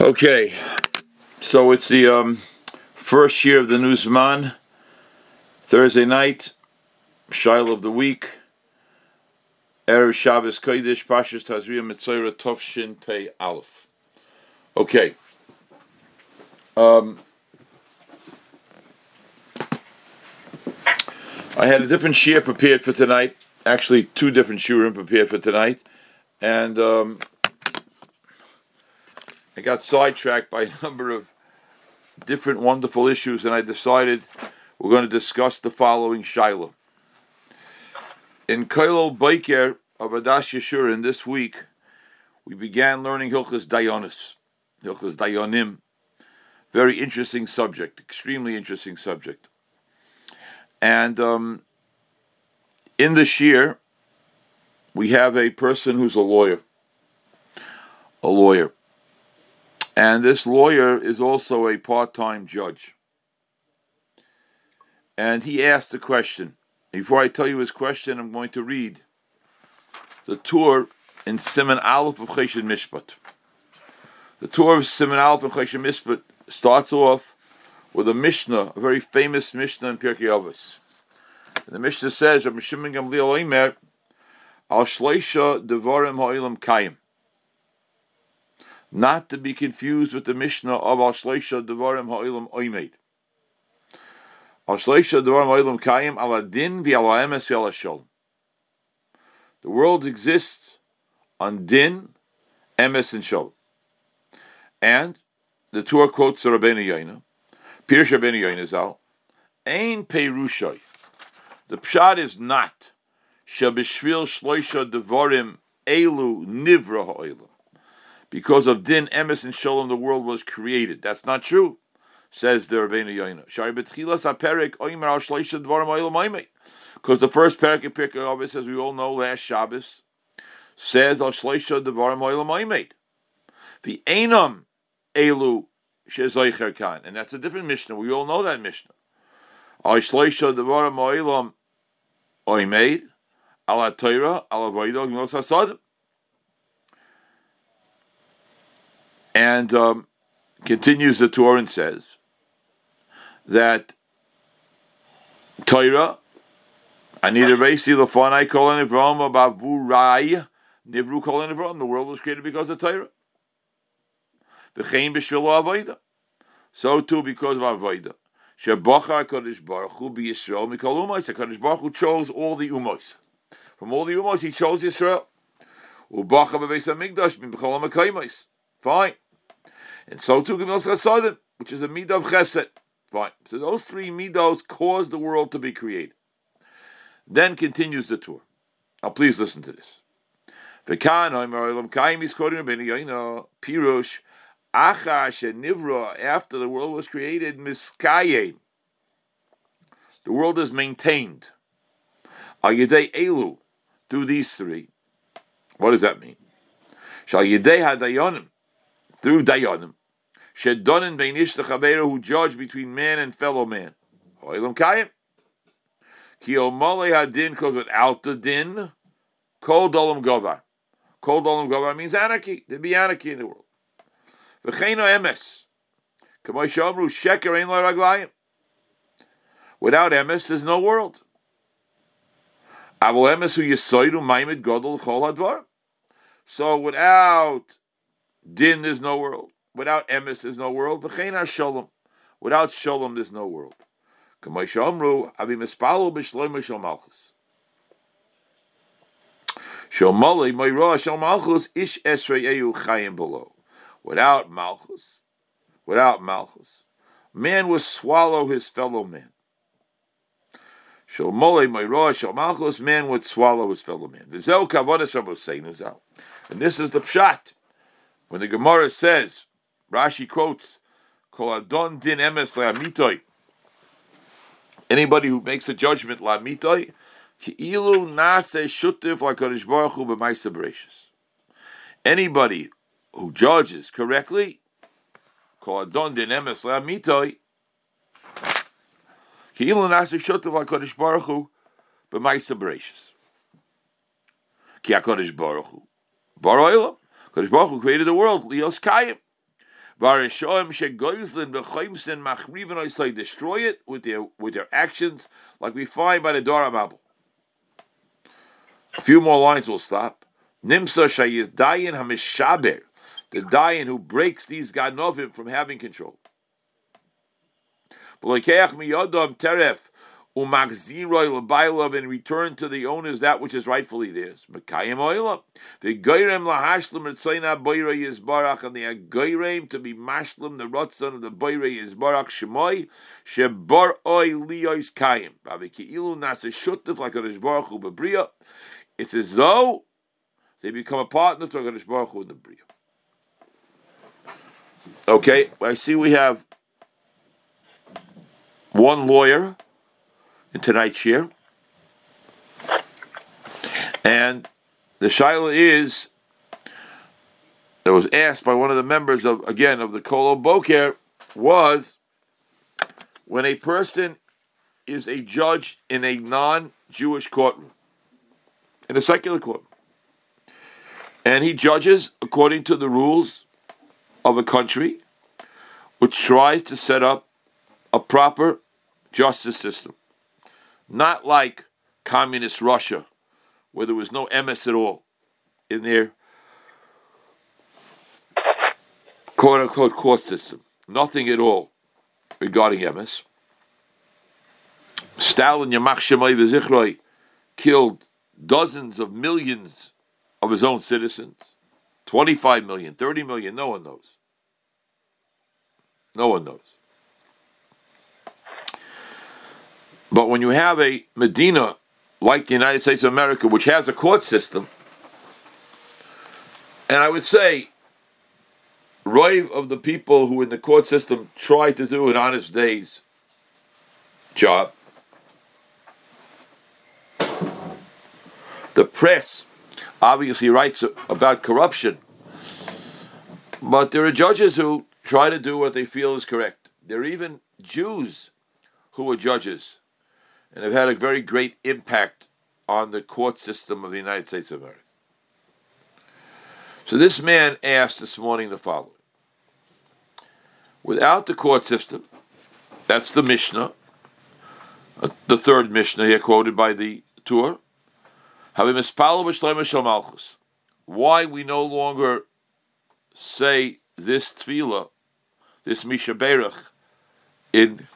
Okay, so it's the um, first year of the new Zman, Thursday night, Shaila of the week, Erev Shabbos Kodesh, Pashas Tazria Mitzayra Tovshin Pei Aleph. Okay. Um, I had a different shir prepared for tonight. Actually, two different shiurim prepared for tonight, and um, I got sidetracked by a number of different wonderful issues, and I decided we're going to discuss the following Shaila. In Kailo Baiker of Adas Yeshurun this week, we began learning Hilchas Dayonis, Hilchas Dayonim. Very interesting subject, extremely interesting subject. And um, in the Shir, we have a person who's a lawyer. A lawyer. And this lawyer is also a part time judge. And he asked a question. Before I tell you his question, I'm going to read the Tur in Siman Aleph of Choshen Mishpat. The Tur of Siman Aleph of Choshen Mishpat starts off with a Mishnah, a very famous Mishnah in Pirkei Avos. The Mishnah says, Rabbi Shimon Gamliel Omer, Al Shleisha Devarim Ha'ilam Kayim not to be confused with the Mishnah of Al Shleisha Devarim Ha'ilam Oimed. Al Devarim Ha'ilam Kayim Aladin V'Ala Emes V'Ala The world exists on Din, Emes, and Shalom. And the Torah quotes the Rabbeinu Yoina, Pirush Rabbeinu Yoina Zal, Ein Perushai. The pshat is not Shabishvil Shleisha Devarim Elu Nivra Ha'ilam because of din, emes, and shalom, the world was created. That's not true, says the Rabbeinu Yoina. Because the first parak in Pirkei as we all know, last Shabbos, says al shleisha dvarim oilam. The enam elu shezoicher kan, and that's a different Mishnah. We all know that Mishnah. Al shleisha dvarim oilam oimed, ala Torah, ala gnos And um, continues the Torah and says that Torah, I need a race, Lefanai Kolan Ivram Bavurai Nivru Kolan Ivram. The world was created because of Torah. V'chein b'shvilo avoida. So too because of avoida. Shebacha Hakadosh Baruch Hu b'Yisrael mikol umos. Hakadosh Baruch Hu chose all the umos. From all the umos, he chose Yisrael. Ubacha b'Beis Hamikdash b'Bechol HaMekayimos. Fine. And so too Gemilas Chasadim, which is a midah of Chesed. Fine. So those three midos caused the world to be created. Then continues the Tur. Now please listen to this. V'kan oimer olam kaim is quoting Rabbeinu Yoina Pirush Acha Nivra after the world was created miskayim. The world is maintained. Ayidei Elu through these three. What does that mean? Shal Yidei Hadayonim through Dayanim. Shedonin beinish lechaberu who judge between man and fellow man. Oilam kayim. Ki omale hadin goes without the din. Kol dolam govar. Kol dolam govar means anarchy. There'd be anarchy in the world. V'cheino emes. Kamay shamru sheker ein raglayim. Without emes, there's no world. Avol. So without Din, there's no world. Without emes, there's no world. V'chein shalom. Without shalom, there's no world. Kamay shamru avi mispalu b'shloim shel malchus. Shomali moira shel malchus ish esrei chayim below. Without malchus, without malchus, man will swallow his fellow man. Shomali moira shel malchus, man would swallow his fellow man. And this is the pshat. When the Gemara says, Rashi quotes, Kol din emes la'amitoi. Anybody who makes a judgment la'amitoi, ki'ilu nase shutif la'kadosh baruch hu b'maisa. Anybody who judges correctly, Kol adon din emes la'amitoi, ki'ilu nase shutif la'kadosh baruch hu b'maisa bereshis. Ki HaKadosh Baruch Hu. Baruch Kadosh Baruch Hu created the world, Leos Kayim. Varishoim shegoizlin b'choimsin machriven oisai destroy it with their with their actions, like we find by the Dora Mabel. A few more lines will stop. Nimsa shayiz dayin hamishaber, the dayin who breaks these ganovim from having control. Teref umachziroi lebailov and return to the owners that which is rightfully theirs. Mekayim oilam. The goyrem lahashlim ritzayna boyrei yizbarach and the goyrem to be mashlim the rotzon of the boyrei yizbarach shemoy shebar oi liois kayim. Baviki'ilu nasa shutif like a Baruch Hu bebriya. It's as though they become a partner to HaKadosh Baruch Hu in. Okay, I see we have one lawyer in tonight's year. And the Shaila is that was asked by one of the members of again of the Kolo Boker was when a person is a judge in a non-Jewish courtroom, in a secular courtroom, and he judges according to the rules of a country which tries to set up a proper justice system. Not like communist Russia, where there was no MS at all in their quote unquote court system. Nothing at all regarding MS. Stalin, Yamach Shemai V'Zichroi, killed dozens of millions of his own citizens. 25 million, 30 million, no one knows. No one knows. But when you have a Medina like the United States of America, which has a court system, and I would say, Roy of the people who in the court system try to do an honest day's job. The press obviously writes about corruption, but there are judges who try to do what they feel is correct. There are even Jews who are judges and have had a very great impact on the court system of the United States of America. So this man asked this morning the following Without the court system, that's the Mishnah, uh, the third Mishnah here quoted by the Tur, why we no longer say this tefillah, this Misha Berach, in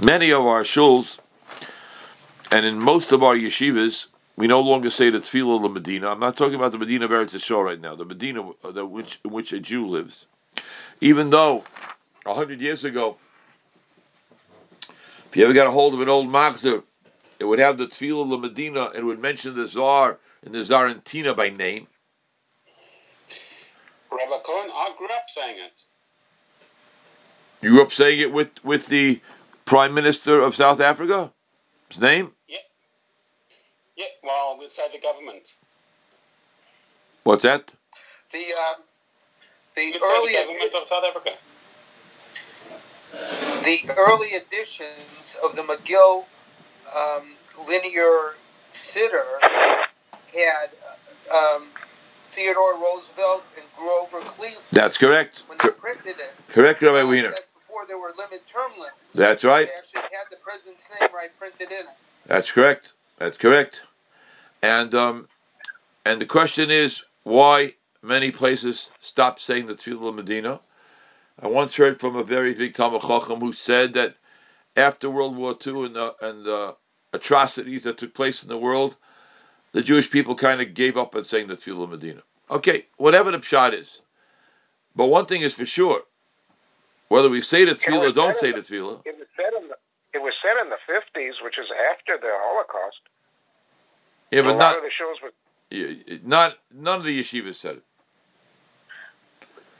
many of our shuls and in most of our yeshivas, we no longer say the tefillah of the Medina. I'm not talking about the Medina of Eretz Yisrael right now, the Medina uh, the, which, in which a Jew lives. Even though a hundred years ago, if you ever got a hold of an old machzer, it would have the tefillah of the Medina and would mention the Zar and the Zarantina by name. Rabbi Cohen, I grew up saying it. You grew up saying it with, with the Prime Minister of South Africa? His name? Yeah. Yeah, well, let's say the government. What's that? The uh, the Let's early say the government of South Africa. the early editions of the McGill um, linear sitter had um, Theodore Roosevelt and Grover Cleveland That's correct. when they printed it. Correct, Rabbi Uh, Wiener. That's before there were limit term limits. That's right. They actually had the president's name right printed in it. That's correct. That's correct. And um, and the question is why many places stop saying the Tefillah of Medina. I once heard from a very big Talmud Chacham who said that after World War II and the and the atrocities that took place in the world, the Jewish people kind of gave up on saying the Tefillah of Medina. Okay, whatever the pshat is. But one thing is for sure, whether we say the Tefillah or don't say the Tefillah, It was said in the it was said in the fifties, which is after the Holocaust. yeah, but not of the shows were. yeah, not none of the yeshivas said it.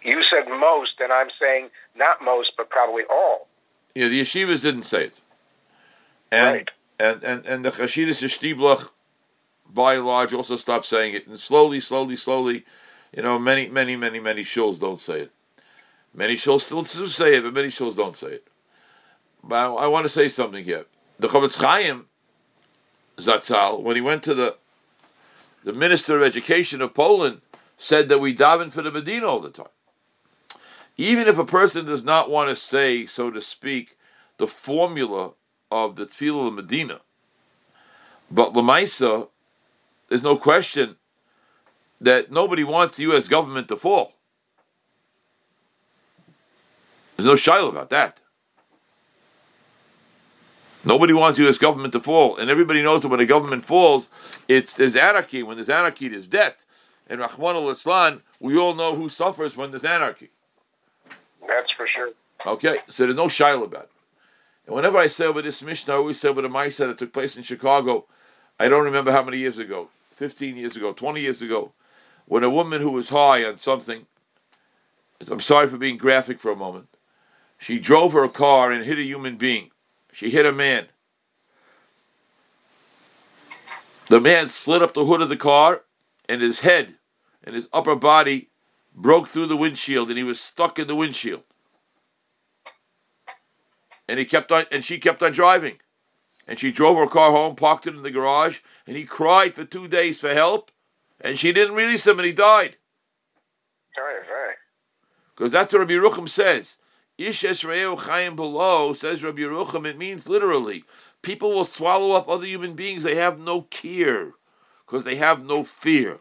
You said most, and I'm saying not most, but probably all. Yeah, the yeshivas didn't say it. And Right. and, and, and the Chashidus Shtiblach, by and large, also stopped saying it. And slowly, slowly, slowly, you know, many, many, many, many shuls don't say it. Many shows still say it, but many shows don't say it. But I, I want to say something here. The Chofetz Chaim Zatzal, when he went to the the Minister of Education of Poland, said that we daven for the Medina all the time. even if a person does not want to say, so to speak, the formula of the Tefillah of Medina, but Lamaisa, there's no question that nobody wants the U.S. government to fall. There's no shy about that. Nobody wants the U.S. government to fall, and everybody knows that when a government falls, it's there's anarchy. When there's anarchy, there's death. And Rahman al Islam, we all know who suffers when there's anarchy. That's for sure. Okay, so there's no shy about it. And whenever I say over this mission, I always say over the Maisa that took place in Chicago. I don't remember how many years ago, 15 years ago, 20 years ago, when a woman who was high on something, I'm sorry for being graphic for a moment, she drove her car and hit a human being. She hit a man. The man slid up the hood of the car, and his head and his upper body broke through the windshield, and he was stuck in the windshield. And he kept on, and she kept on driving, and she drove her car home, parked it in the garage, and he cried for two days for help, and she didn't release him, and he died. Right, right. Because that's what Rabbi Yerucham says. Ish Esreu Chaim below, says Rabbi Yerucham, it means literally, people will swallow up other human beings. They have no care, because they have no fear.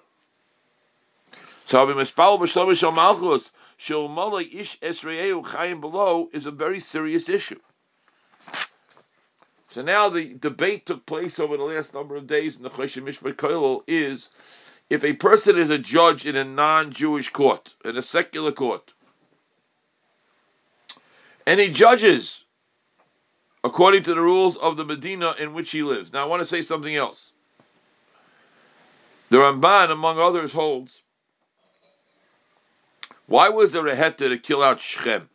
So Malchus, Ish Esreu Chaim below is a very serious issue. So now the debate took place over the last number of days in the Choshen Mishpat Koilel is if a person is a judge in a non-Jewish court, in a secular court, and he judges according to the rules of the Medina in which he lives. Now, I want to say something else. The Ramban, among others, holds why was there a heta to kill out Shechem?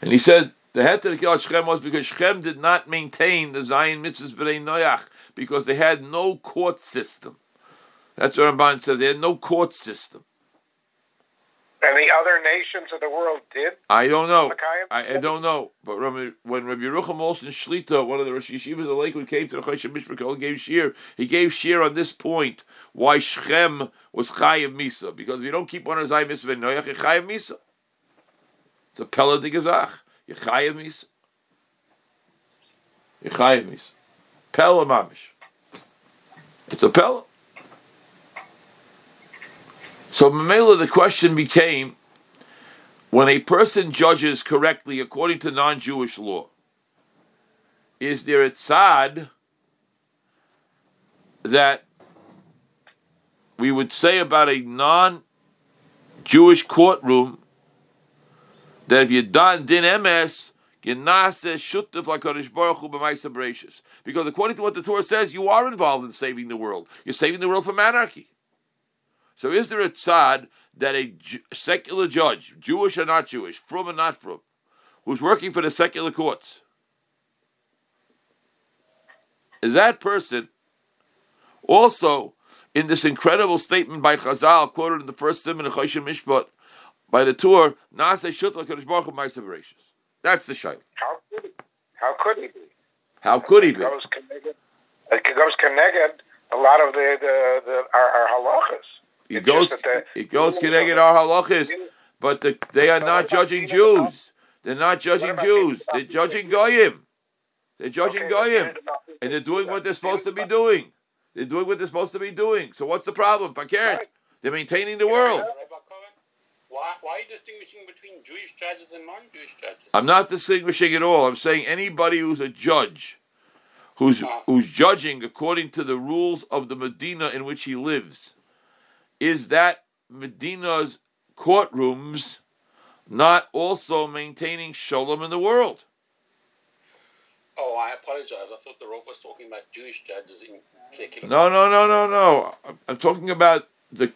And he says the heta to kill out Shechem was because Shechem did not maintain the Zion mitzvahs b'nei Noach because they had no court system. That's what Ramban says. They had no court system. And the other nations of the world did. I don't know. I, I don't know. But when Rabbi Yerucham Olshin Shlita, one of the Rosh Yeshivas of Lakewood, came to the Choshen Mishpat, gave shir. He gave shir on this point why Shechem was Chayiv Misa because if you don't keep one of Zayim Mitzvah Noach, you're Chayiv Misa. It's a Pella de Gezach. You're Chayiv Misa. You're Chayiv Misa. Pella Mamish. It's a Pella. So Mamela, the question became when a person judges correctly according to non-Jewish law, is there a tzad that we would say about a non-Jewish courtroom that if you're done din ms. Because according to what the Torah says, you are involved in saving the world. You're saving the world from anarchy. So is there a tzad that a secular judge, Jewish or not Jewish, from or not from, who's working for the secular courts, is that person also in this incredible statement by Chazal, quoted in the first siman of Choshen Mishpat, by the Tur, Nase Shut Kadosh Baruch Hu. That's the shayla. How could he? How could he be? How could he be? It goes connected a lot of the the, the our, our halachas. It goes, just that the- it goes connected our halachas, but the, they are not judging Jews. They're not judging Jews. They're judging goyim. They're judging goyim, let's get about- and they're doing what they're supposed to be doing. They're doing what they're supposed to be doing. So what's the problem? Fakert. They're maintaining the world. Why, why are you distinguishing between Jewish judges and non-Jewish judges? I'm not distinguishing at all. I'm saying anybody who's a judge, who's Ah. who's judging according to the rules of the Medina in which he lives, is that Medina's courtrooms not also maintaining shalom in the world? Oh, I apologize. I thought the Rav was talking about Jewish judges in particular. No, no, no, no, no. I'm- I'm talking about the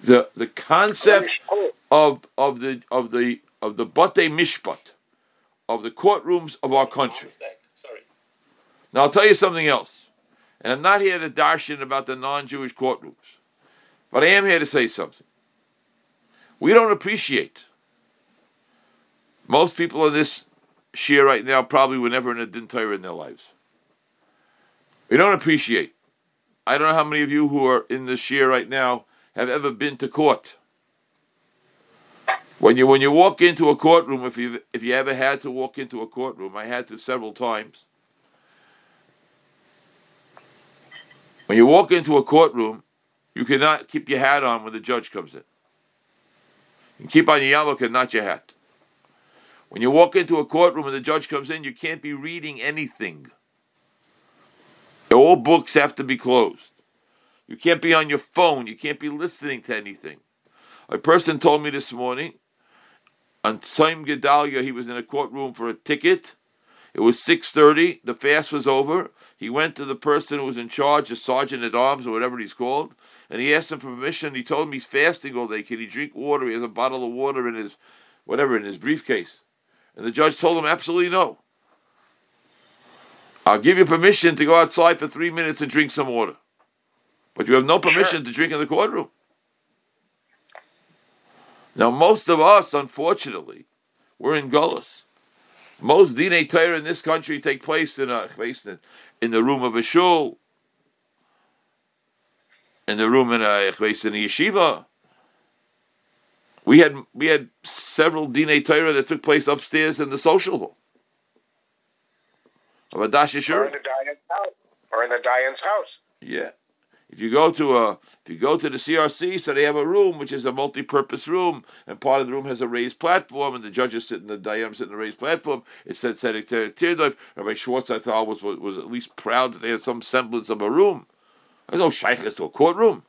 the the concept of of the of the of the bate mishpat of the courtrooms of our country. Sorry. Now I'll tell you something else, and I'm not here to darshan about the non-Jewish courtrooms, but I am here to say something. We don't appreciate. Most people in this share right now probably were never in a din in their lives. We don't appreciate. I don't know how many of you who are in this share right now have ever been to court. When you when you walk into a courtroom, if you if you ever had to walk into a courtroom, I had to several times. When you walk into a courtroom, you cannot keep your hat on when the judge comes in. You keep on your yarmulke, not your hat. When you walk into a courtroom and the judge comes in, you can't be reading anything. All books have to be closed. You can't be on your phone. You can't be listening to anything. A person told me this morning on Saim Gedalia, he was in a courtroom for a ticket. It was 6.30. The fast was over. He went to the person who was in charge, the sergeant at arms or whatever he's called, and he asked him for permission. He told him he's fasting all day. Can he drink water? He has a bottle of water in his, whatever, in his briefcase. And the judge told him absolutely no. I'll give you permission to go outside for three minutes and drink some water. But you have no permission to drink in the courtroom. Now, most of us, unfortunately, we're in Gullus. Most Dine Torah in this country take place in a in the room of a shul, in the room in a in a yeshiva. We had we had several Dine Torah that took place upstairs in the social hall of a Dash Or in the Dayan's house. Or in the Dayan's house. Yeah. If you go to a if you go to the CRC, so they have a room which is a multi-purpose room, and part of the room has a raised platform, and the judges sit in the diam sit in the raised platform. It said Tzedek Tirdoif. Rabbi Schwartz, I thought, was, was at least proud that they had some semblance of a room. There's no shaykhs to a courtroom.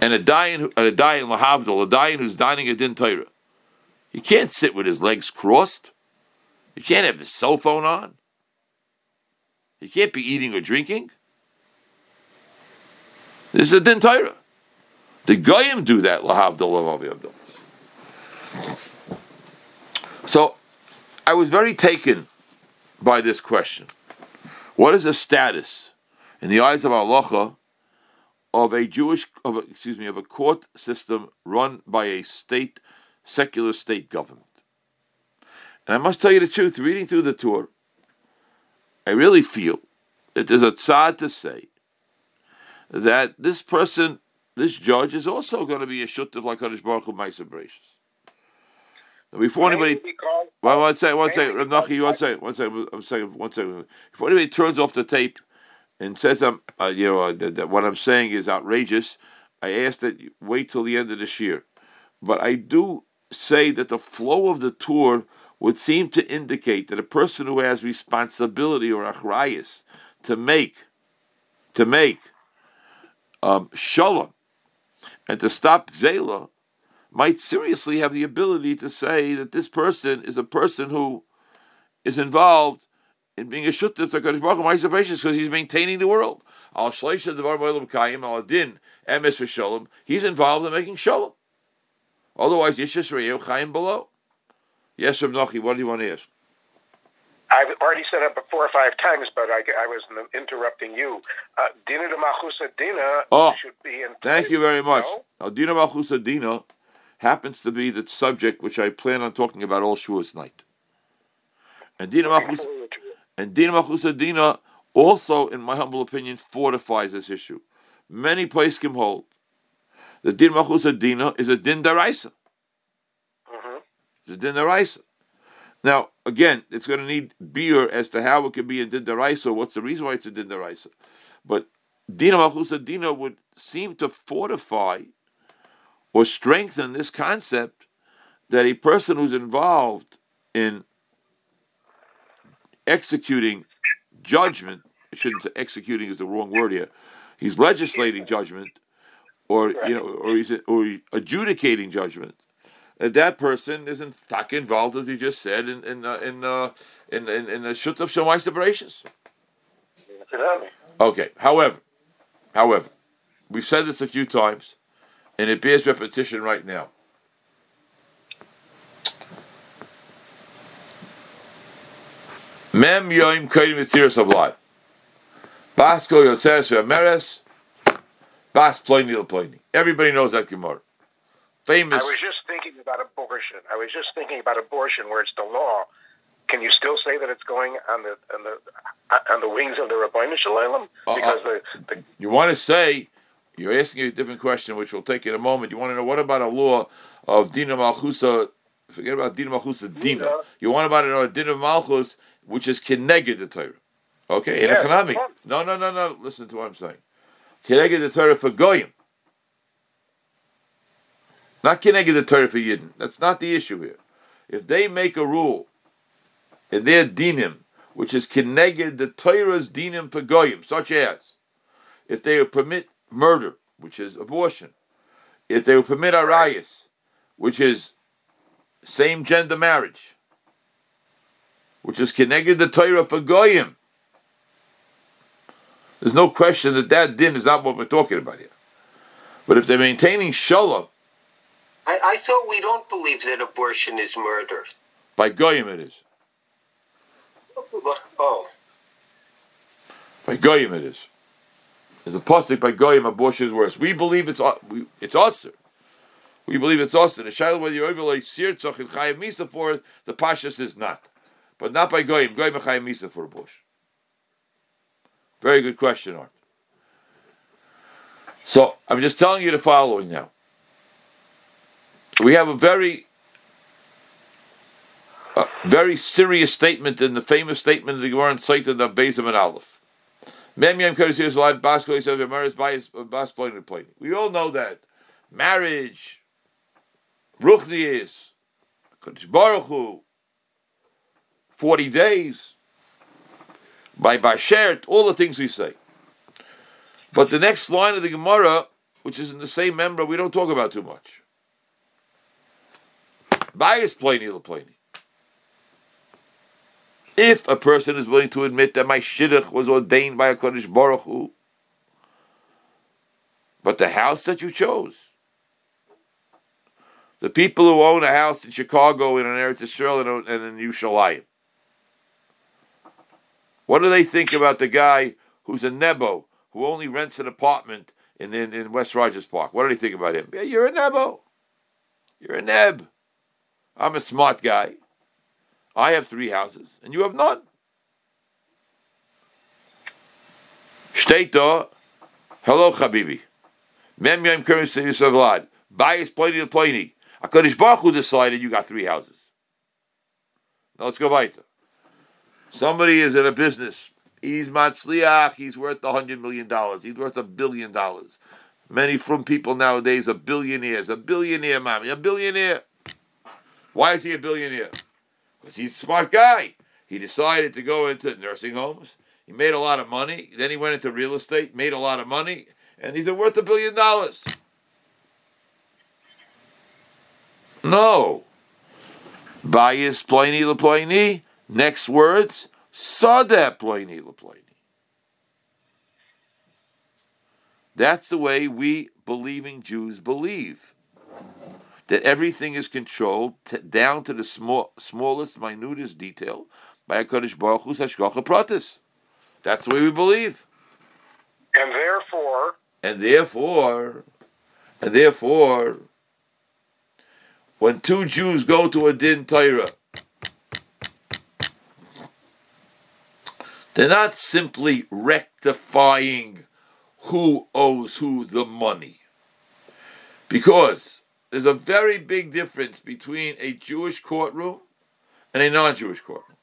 And a dying, a dying lahavdil, a dying who's dining a din Torah. He can't sit with his legs crossed. He can't have his cell phone on. He can't be eating or drinking. This is a din Torah. The goyim do that. So, I was very taken by this question. What is the status in the eyes of Allah of a Jewish, of a, excuse me, of a court system run by a state, secular state government? And I must tell you the truth. Reading through the Torah, I really feel that there's a tzad to say that this person, this judge, is also going to be a shuttiv like Harish Baruch Hu Ma'aser Bereshis. Before anybody, well, one second, one second, Rav Nachi, one second, one second, I'm saying, one second. Before anybody turns off the tape and says I'm, uh, you know, uh, that, that what I'm saying is outrageous, I ask that you wait till the end of this year. But I do say that the flow of the Tur would seem to indicate that a person who has responsibility or achrayas to make, to make um, shalom and to stop zela might seriously have the ability to say that this person is a person who is involved in being a shuttif to Kadosh Baruch Hu because he's maintaining the world. Al shleisha devar al adin emes v'shalom. He's involved in making shalom. Otherwise, yishas reyu chayim below. Yes, Rav Nochi, what do you want to ask? I've already said it four or five times, but I, I was interrupting you. Uh, Dina de Machusa Dina oh, should be in. Thank you very much. No? Now, Dina Machusa Dina happens to be the subject which I plan on talking about all Shavuos night. And Dina Machusa, and Dina Machusa Dina also, in my humble opinion, fortifies this issue. Many can hold the Din Machusa Dina is a Din Daraisa. It's a Din Daraisa. Now, again, it's going to need beer as to how it could be a din deraisa. What's the reason why it's a din deraisa? But Dina Malchusa Dina would seem to fortify or strengthen this concept that a person who's involved in executing judgment, I shouldn't say executing is the wrong word here. He's legislating judgment, or you know, or he's or adjudicating judgment that that person is in tak involved, as he just said, in in uh, in, uh, in in in the shut of shemai separations. Okay. However, however, we've said this a few times, and it bears repetition right now. Mem yoim kodim mitziras of life. Basko yotzeres ve'meres. Bas ploini ploini. Everybody knows that Gemara famous. I was just thinking about abortion. I was just thinking about abortion, where it's the law. Can you still say that it's going on the on the on the wings of the Rabbeinu Shalom? Uh, Because uh, the, the you want to say You're asking a different question, which we'll take in a moment. You want to know what about a law of Dina Malchusa? Forget about Dina Malchusa, Dina. You want about a Dina Malchus, which is Keneged the Torah. Okay, in Yeah, a fine. No, no, no, no. Listen to what I'm saying. Keneged the Torah for Goyim. Not Keneged the Torah for Yidden. That's not the issue here. If they make a rule in their dinim, which is Keneged the Torah's dinim for Goyim, such as if they permit murder, which is abortion, if they permit arayas, which is same gender marriage, which is connected the Torah for goyim. There's no question that that din is not what we're talking about here. But if they're maintaining shalom I, I thought we don't believe that abortion is murder. by goyim, it is oh, by goyim, it is. There's a pasuk by goyim, abortion is worse. We believe it's we, it's usher. We believe it's usher. The shiloh whether you overlay sirtzach and chayav misa for it, the pasha says not, but not by goyim. Goyim and chayav misa for abortion. Very good question, Art. So I'm just telling you the following now. We have a very, a very serious statement in the famous statement of the Gemara in Satan of Bezim and Aleph. We all know that marriage, Ruchniis, Kodesh Baruch Hu, forty days, by Bashert, all the things we say. But the next line of the Gemara, which is in the same member, we don't talk about too much. Bias Pliny Pliny. If a person is willing to admit that my shidduch was ordained by a Kodesh Baruch Hu, but the house that you chose, the people who own a house in Chicago and in Eretz Yisrael and and in Yerushalayim, what do they think about the guy who's a nebo who only rents an apartment in in, in West Rogers Park? What do they think about him? Yeah, you're a nebo. You're a neb. I'm a smart guy. I have three houses, and you have none. Da, hello, Habibi. Mem yom kurim seivis avlad. Bias plenty to plenty. HaKadosh Baruch Hu decided you got three houses. Now let's go weiter. Somebody is in a business. He's matzliach. He's worth a hundred million dollars. He's worth a billion dollars. Many from people nowadays are billionaires. A billionaire, mommy, a billionaire. Why is he a billionaire? Because he's a smart guy. He decided to go into nursing homes. He made a lot of money. Then he went into real estate, made a lot of money, and he's worth a billion dollars. No. Bias Pliny Lapliny. Next words, Sadeh Pliny Lapliny. That's the way we believing Jews believe. That everything is controlled down to the small, smallest, minutest detail by a Kodesh Baruch Hu's Hashgacha Pratis. That's the way we believe. And therefore, And therefore, and therefore, when two Jews go to a din Torah, they're not simply rectifying who owes who the money. Because there's a very big difference between a Jewish courtroom and a non-Jewish courtroom.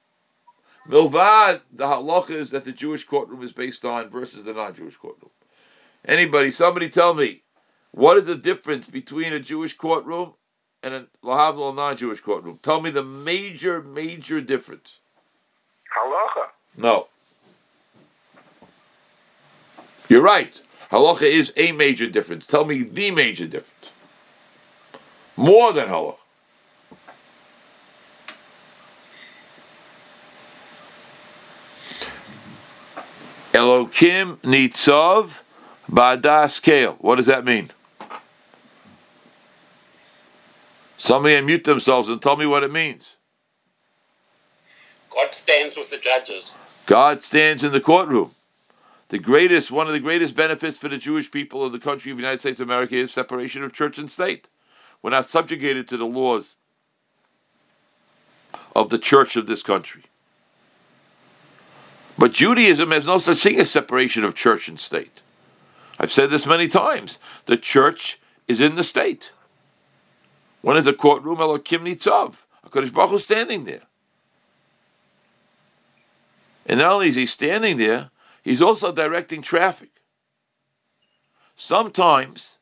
Milvad, the halacha is that the Jewish courtroom is based on versus the non-Jewish courtroom. Anybody, somebody tell me, what is the difference between a Jewish courtroom and a non-Jewish courtroom? Tell me the major, major difference. halacha. No. You're right. Halacha is a major difference. Tell me the major difference. More than halacha. Elokim nitzav badas kale. What does that mean? Somebody unmute themselves and tell me what it means. God stands with the judges. God stands in the courtroom. The greatest, one of the greatest benefits for the Jewish people of the country of the United States of America is separation of church and state. We're not subjugated to the laws of the church of this country. But Judaism has no such thing as separation of church and state. I've said this many times. The church is in the state. When is a courtroom? Elokim Nitzav. HaKadosh Baruch Hu standing there. And not only is he standing there, he's also directing traffic. Sometimes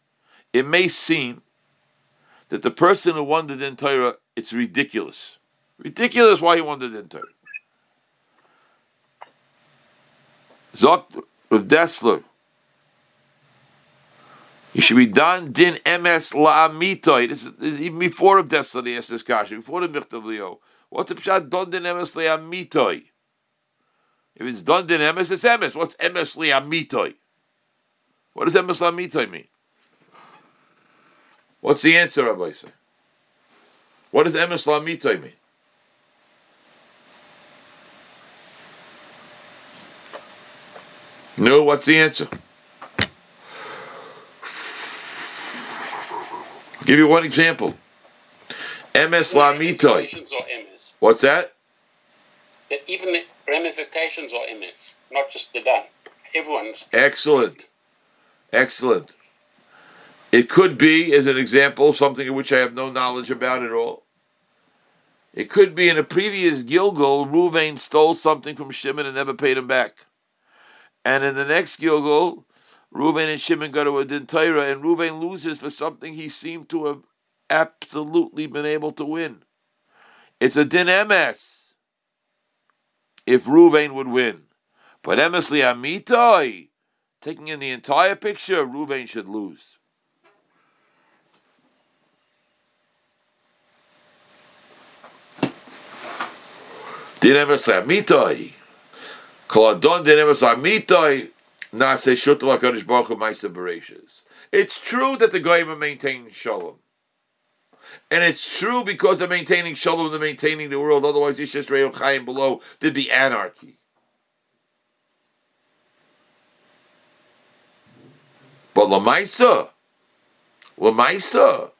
it may seem that the person who won the Din Torah, it's ridiculous. Ridiculous why he won the Din Torah. Zok of Dessler. You should be done din ms la'amitoi. This, this is even before of Dessler they asked this question, before the Michtav Leo. What's the pshat done din ms la la'amitoi? If it's done din ms, it's ms. What's ms la la'amitoi? What does ms la la'amitoi mean? What's the answer, Rabbi? Say? What does ms la'amitoi mean? No, what's the answer? I'll give you one example. MS Lamitoi. Ramifications are MS. What's that? That even the ramifications are MS, not just the done. Everyone's Excellent. Excellent. It could be, as an example, something of which I have no knowledge about at all. It could be in a previous Gilgul, Ruvain stole something from Shimon and never paid him back. And in the next Gilgul, Ruvain and Shimon go to a Din Torah, and Ruvain loses for something he seemed to have absolutely been able to win. It's a Din MS if Ruvain would win. But Emes Liamitoi, taking in the entire picture, Ruvain should lose. It's true that the Goyim are maintaining Shalom. And it's true because they're maintaining Shalom, they're maintaining the world. Otherwise, Ish Yisrael Chaim below, there'd be anarchy. But Lamaisa, Lamaisa,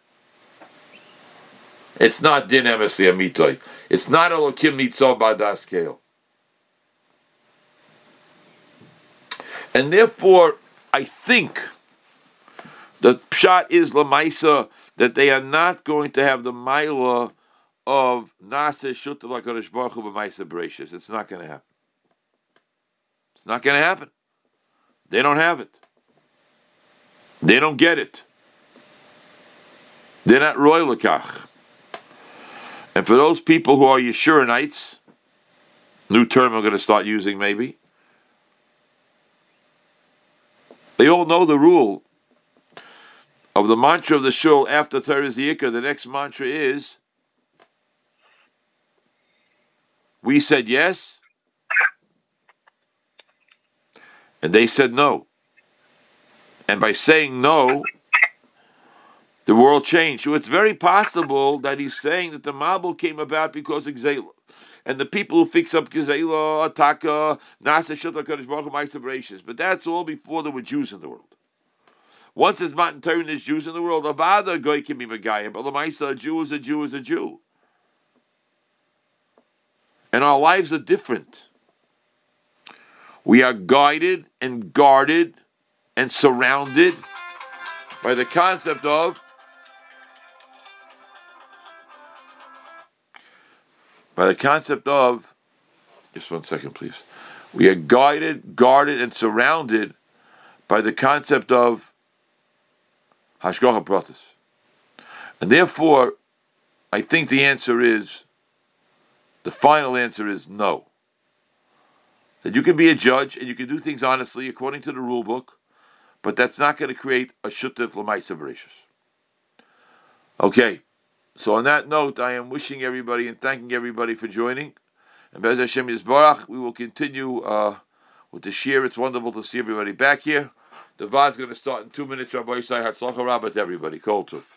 it's not Din Emes Amitoi. It's not Elokim Nitzov Badas Kale. And therefore, I think the pshat is Lamaisa that they are not going to have the Maila of Nase Shutal HaKadosh Baruch Hu B'Maisa. It's not going to happen. It's not going to happen. They don't have it. They don't get it. They're not roy lekach. And for those people who are Yeshuranites, new term I'm going to start using maybe, they all know the rule of the mantra of the shul after Yikar. The next mantra is, we said yes, and they said no. And by saying no, the world changed. So it's very possible that he's saying that the Mabul came about because of Gzela. And the people who fix up Gzela, Ataka, Nasa, Shutta, Kaddish Baruch Bereshis. But that's all before there were Jews in the world. Once there's Matan Torah there's Jews in the world, Avada Goy can be Megayim, but Lamaisa, a Jew is a Jew is a Jew. And our lives are different. We are guided and guarded and surrounded by the concept of by the concept of just one second please. We are guided guarded and surrounded by the concept of hashgacha pratis and therefore i think the answer is the final answer is no. That you can be a judge and you can do things honestly according to the rule book but that's not going to create a shuttif l'maisa bereshus. Okay, so on that note, I am wishing everybody and thanking everybody for joining. And Bez Hashem Yisbarach, we will continue uh, with the shir. It's wonderful to see everybody back here. The Vad's going to start in two minutes. Rabbi Yisai Hatzlacha Rabbit, everybody. Kol Tov.